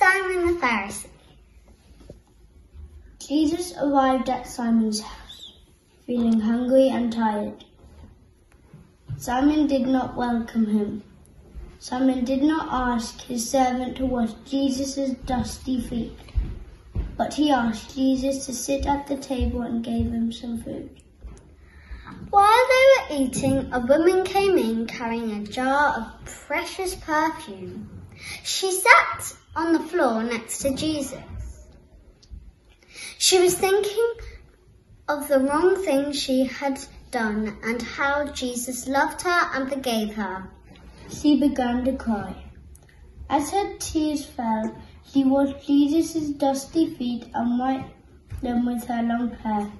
Simon the Pharisee. Jesus arrived at Simon's house, feeling hungry and tired. Simon did not welcome him. Simon did not ask his servant to wash Jesus' dusty feet, but he asked Jesus to sit at the table and gave him some food. While they were eating, a woman came in carrying a jar of precious perfume. She sat on the floor next to Jesus. She was thinking of the wrong thing she had done and how Jesus loved her and forgave her. She began to cry. As her tears fell, she washed Jesus' dusty feet and wiped them with her long hair.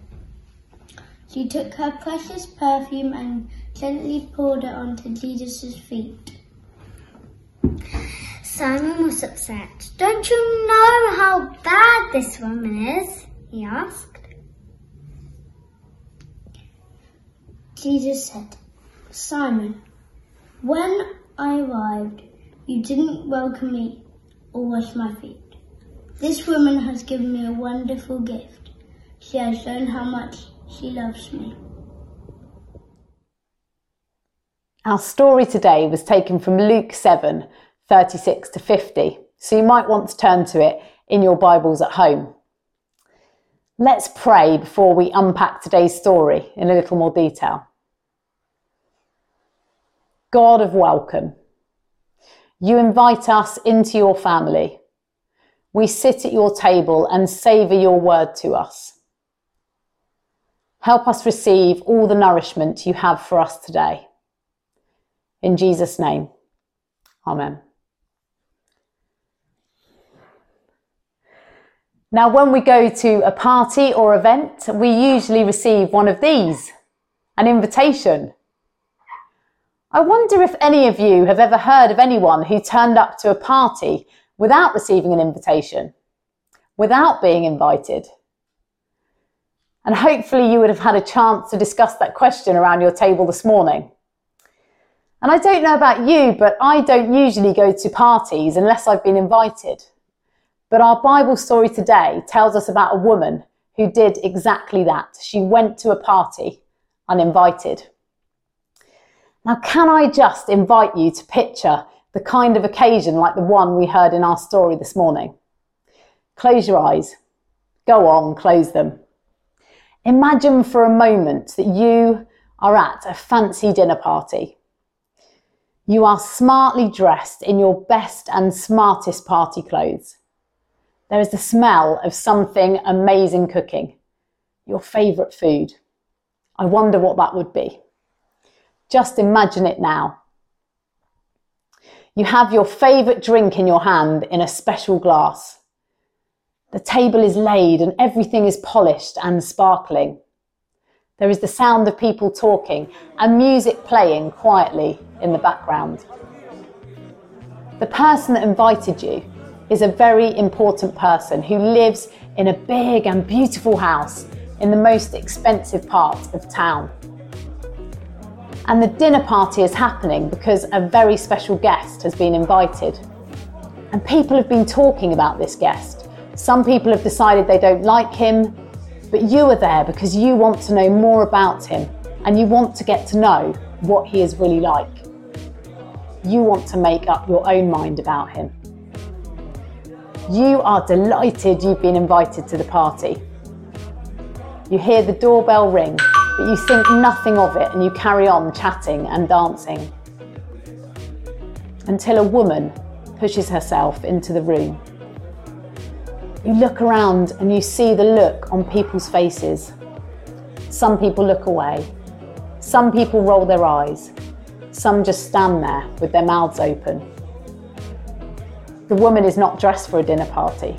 She took her precious perfume and gently poured it onto Jesus' feet. Simon was upset. Don't you know how bad this woman is? he asked. Jesus said, Simon, when I arrived, you didn't welcome me or wash my feet. This woman has given me a wonderful gift. She has shown how much she loves me. Our story today was taken from Luke 7 36 to 50, so you might want to turn to it in your Bibles at home. Let's pray before we unpack today's story in a little more detail. God of welcome, you invite us into your family. We sit at your table and savour your word to us. Help us receive all the nourishment you have for us today. In Jesus' name, Amen. Now, when we go to a party or event, we usually receive one of these an invitation. I wonder if any of you have ever heard of anyone who turned up to a party without receiving an invitation, without being invited. And hopefully, you would have had a chance to discuss that question around your table this morning. And I don't know about you, but I don't usually go to parties unless I've been invited. But our Bible story today tells us about a woman who did exactly that. She went to a party uninvited. Now, can I just invite you to picture the kind of occasion like the one we heard in our story this morning? Close your eyes. Go on, close them. Imagine for a moment that you are at a fancy dinner party. You are smartly dressed in your best and smartest party clothes. There is the smell of something amazing cooking, your favourite food. I wonder what that would be. Just imagine it now. You have your favourite drink in your hand in a special glass. The table is laid and everything is polished and sparkling. There is the sound of people talking and music playing quietly in the background. The person that invited you is a very important person who lives in a big and beautiful house in the most expensive part of town. And the dinner party is happening because a very special guest has been invited. And people have been talking about this guest. Some people have decided they don't like him, but you are there because you want to know more about him and you want to get to know what he is really like. You want to make up your own mind about him. You are delighted you've been invited to the party. You hear the doorbell ring but you think nothing of it and you carry on chatting and dancing. Until a woman pushes herself into the room. You look around and you see the look on people's faces. Some people look away. Some people roll their eyes. Some just stand there with their mouths open. The woman is not dressed for a dinner party.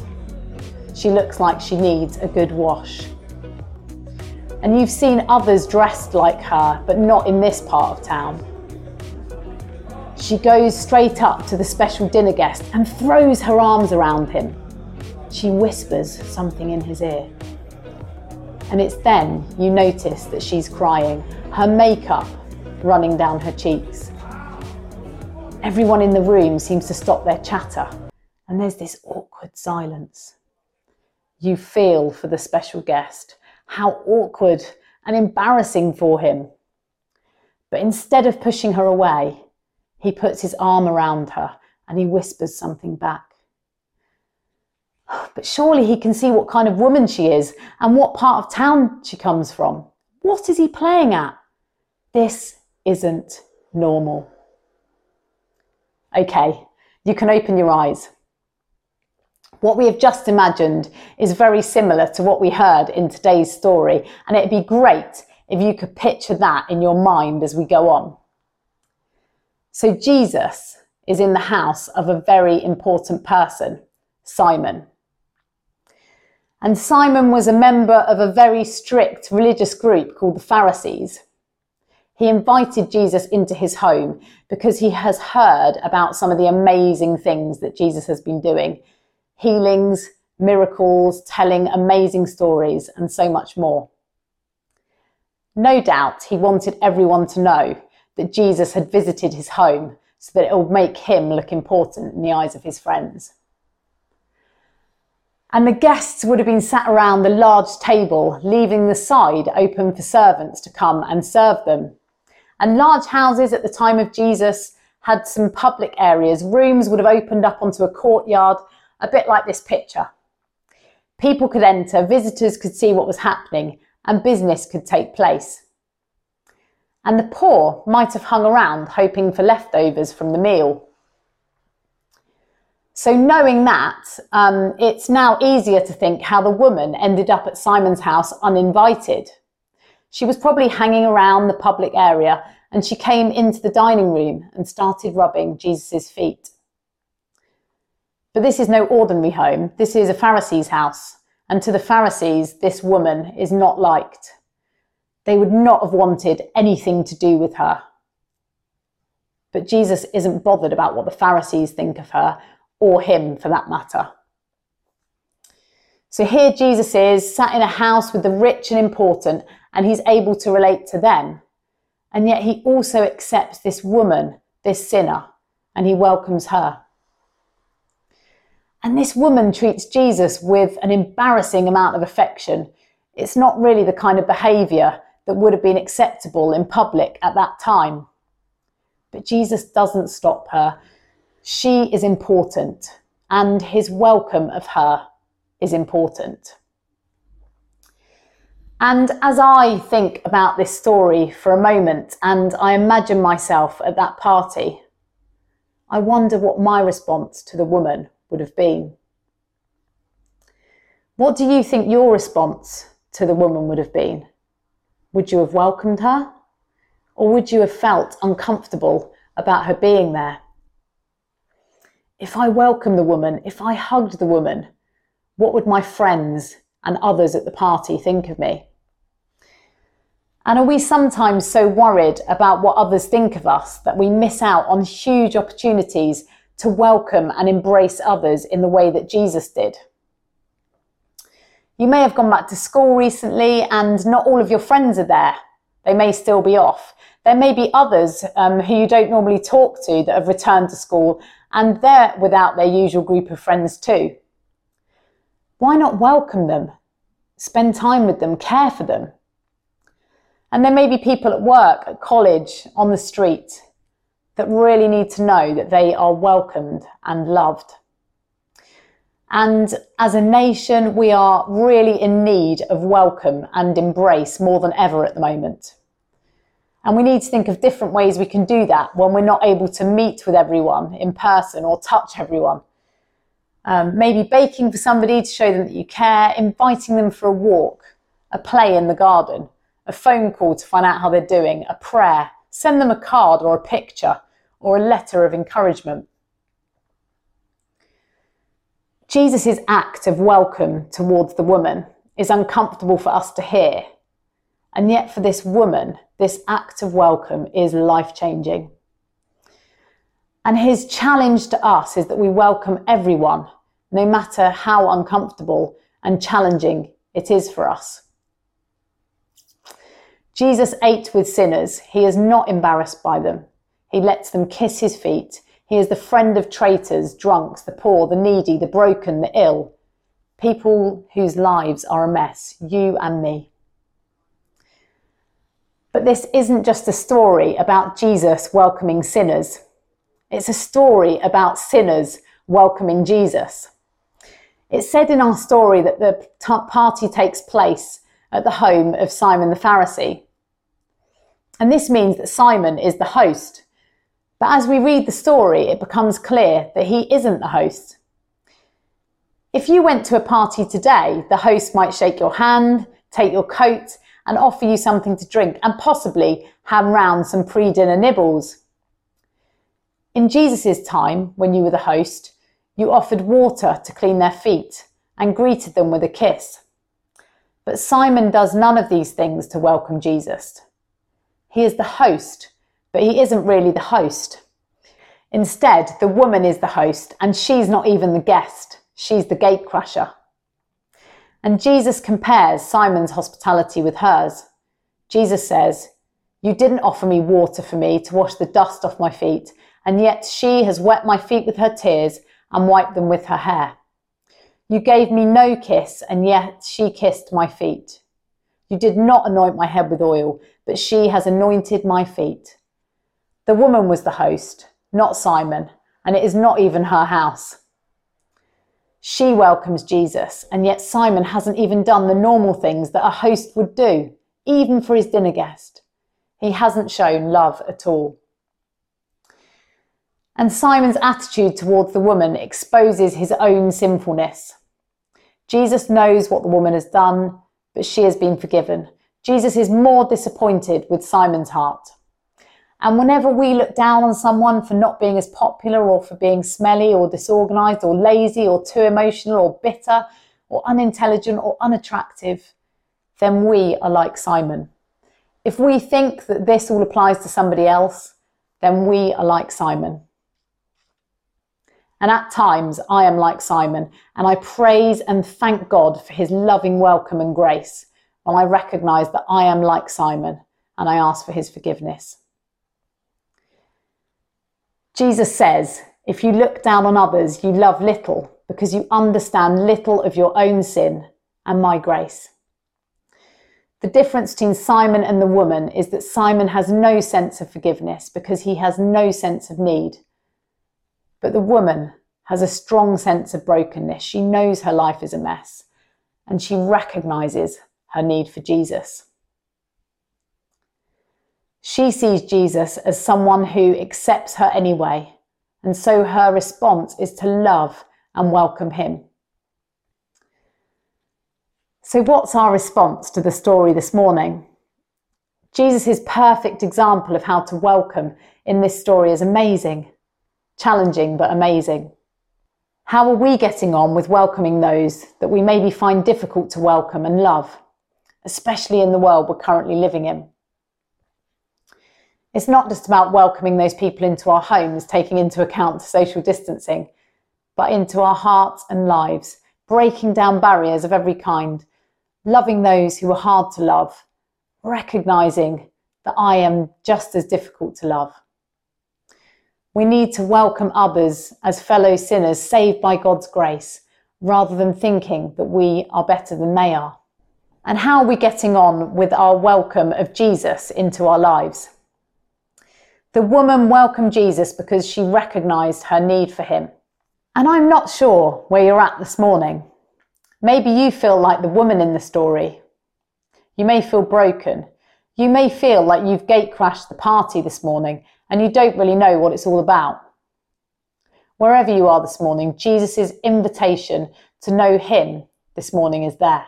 She looks like she needs a good wash and you've seen others dressed like her, but not in this part of town. She goes straight up to the special dinner guest and throws her arms around him. She whispers something in his ear. And it's then you notice that she's crying, her makeup running down her cheeks. Everyone in the room seems to stop their chatter, and there's this awkward silence. You feel for the special guest, how awkward and embarrassing for him. But instead of pushing her away, he puts his arm around her and he whispers something back. But surely he can see what kind of woman she is and what part of town she comes from. What is he playing at? This isn't normal. Okay, you can open your eyes. What we have just imagined is very similar to what we heard in today's story, and it'd be great if you could picture that in your mind as we go on. So, Jesus is in the house of a very important person, Simon. And Simon was a member of a very strict religious group called the Pharisees. He invited Jesus into his home because he has heard about some of the amazing things that Jesus has been doing healings, miracles, telling amazing stories, and so much more. No doubt he wanted everyone to know that Jesus had visited his home so that it would make him look important in the eyes of his friends. And the guests would have been sat around the large table, leaving the side open for servants to come and serve them. And large houses at the time of Jesus had some public areas. Rooms would have opened up onto a courtyard, a bit like this picture. People could enter, visitors could see what was happening, and business could take place. And the poor might have hung around hoping for leftovers from the meal. So, knowing that, um, it's now easier to think how the woman ended up at Simon's house uninvited. She was probably hanging around the public area and she came into the dining room and started rubbing Jesus' feet. But this is no ordinary home. This is a Pharisee's house. And to the Pharisees, this woman is not liked. They would not have wanted anything to do with her. But Jesus isn't bothered about what the Pharisees think of her, or him for that matter. So here Jesus is sat in a house with the rich and important, and he's able to relate to them. And yet he also accepts this woman, this sinner, and he welcomes her. And this woman treats Jesus with an embarrassing amount of affection. It's not really the kind of behaviour that would have been acceptable in public at that time. But Jesus doesn't stop her. She is important, and his welcome of her is important. And as I think about this story for a moment and I imagine myself at that party, I wonder what my response to the woman would have been. What do you think your response to the woman would have been? Would you have welcomed her? Or would you have felt uncomfortable about her being there? If I welcomed the woman, if I hugged the woman, what would my friends and others at the party think of me? And are we sometimes so worried about what others think of us that we miss out on huge opportunities to welcome and embrace others in the way that Jesus did? You may have gone back to school recently and not all of your friends are there. They may still be off. There may be others um, who you don't normally talk to that have returned to school and they're without their usual group of friends too. Why not welcome them? Spend time with them, care for them. And there may be people at work, at college, on the street that really need to know that they are welcomed and loved. And as a nation, we are really in need of welcome and embrace more than ever at the moment. And we need to think of different ways we can do that when we're not able to meet with everyone in person or touch everyone. Um, maybe baking for somebody to show them that you care, inviting them for a walk, a play in the garden a phone call to find out how they're doing, a prayer, send them a card or a picture or a letter of encouragement. Jesus' act of welcome towards the woman is uncomfortable for us to hear. And yet, for this woman, this act of welcome is life changing. And his challenge to us is that we welcome everyone, no matter how uncomfortable and challenging it is for us. Jesus ate with sinners. He is not embarrassed by them. He lets them kiss his feet. He is the friend of traitors, drunks, the poor, the needy, the broken, the ill, people whose lives are a mess, you and me. But this isn't just a story about Jesus welcoming sinners. It's a story about sinners welcoming Jesus. It's said in our story that the party takes place at the home of Simon the Pharisee. And this means that Simon is the host. But as we read the story, it becomes clear that he isn't the host. If you went to a party today, the host might shake your hand, take your coat, and offer you something to drink, and possibly hand round some pre dinner nibbles. In Jesus' time, when you were the host, you offered water to clean their feet and greeted them with a kiss. But Simon does none of these things to welcome Jesus. He is the host, but he isn't really the host. Instead, the woman is the host, and she's not even the guest. She's the gate gatecrasher. And Jesus compares Simon's hospitality with hers. Jesus says, You didn't offer me water for me to wash the dust off my feet, and yet she has wet my feet with her tears and wiped them with her hair. You gave me no kiss, and yet she kissed my feet. You did not anoint my head with oil, but she has anointed my feet. The woman was the host, not Simon, and it is not even her house. She welcomes Jesus, and yet Simon hasn't even done the normal things that a host would do, even for his dinner guest. He hasn't shown love at all. And Simon's attitude towards the woman exposes his own sinfulness. Jesus knows what the woman has done, but she has been forgiven. Jesus is more disappointed with Simon's heart. And whenever we look down on someone for not being as popular or for being smelly or disorganized or lazy or too emotional or bitter or unintelligent or unattractive, then we are like Simon. If we think that this all applies to somebody else, then we are like Simon. And at times I am like Simon, and I praise and thank God for his loving welcome and grace when I recognize that I am like Simon and I ask for his forgiveness. Jesus says, if you look down on others, you love little because you understand little of your own sin and my grace. The difference between Simon and the woman is that Simon has no sense of forgiveness because he has no sense of need. But the woman has a strong sense of brokenness. She knows her life is a mess and she recognizes her need for Jesus. She sees Jesus as someone who accepts her anyway, and so her response is to love and welcome him. So, what's our response to the story this morning? Jesus' perfect example of how to welcome in this story is amazing challenging but amazing. How are we getting on with welcoming those that we maybe find difficult to welcome and love, especially in the world we're currently living in? It's not just about welcoming those people into our homes, taking into account social distancing, but into our hearts and lives, breaking down barriers of every kind, loving those who are hard to love, recognizing that I am just as difficult to love. We need to welcome others as fellow sinners saved by God's grace rather than thinking that we are better than they are. And how are we getting on with our welcome of Jesus into our lives? The woman welcomed Jesus because she recognized her need for him. And I'm not sure where you're at this morning. Maybe you feel like the woman in the story. You may feel broken. You may feel like you've gate crashed the party this morning and you don't really know what it's all about. Wherever you are this morning, Jesus' invitation to know him this morning is there.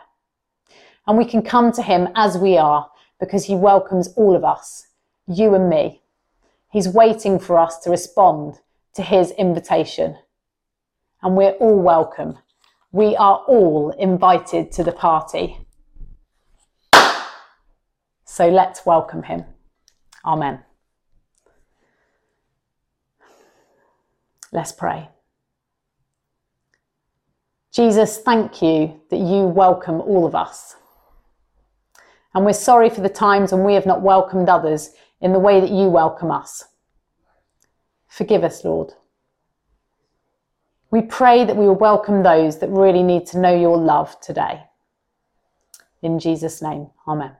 And we can come to him as we are because he welcomes all of us, you and me. He's waiting for us to respond to his invitation. And we're all welcome. We are all invited to the party. So let's welcome him. Amen. Let's pray. Jesus, thank you that you welcome all of us. And we're sorry for the times when we have not welcomed others in the way that you welcome us. Forgive us, Lord. We pray that we will welcome those that really need to know your love today. In Jesus' name, Amen.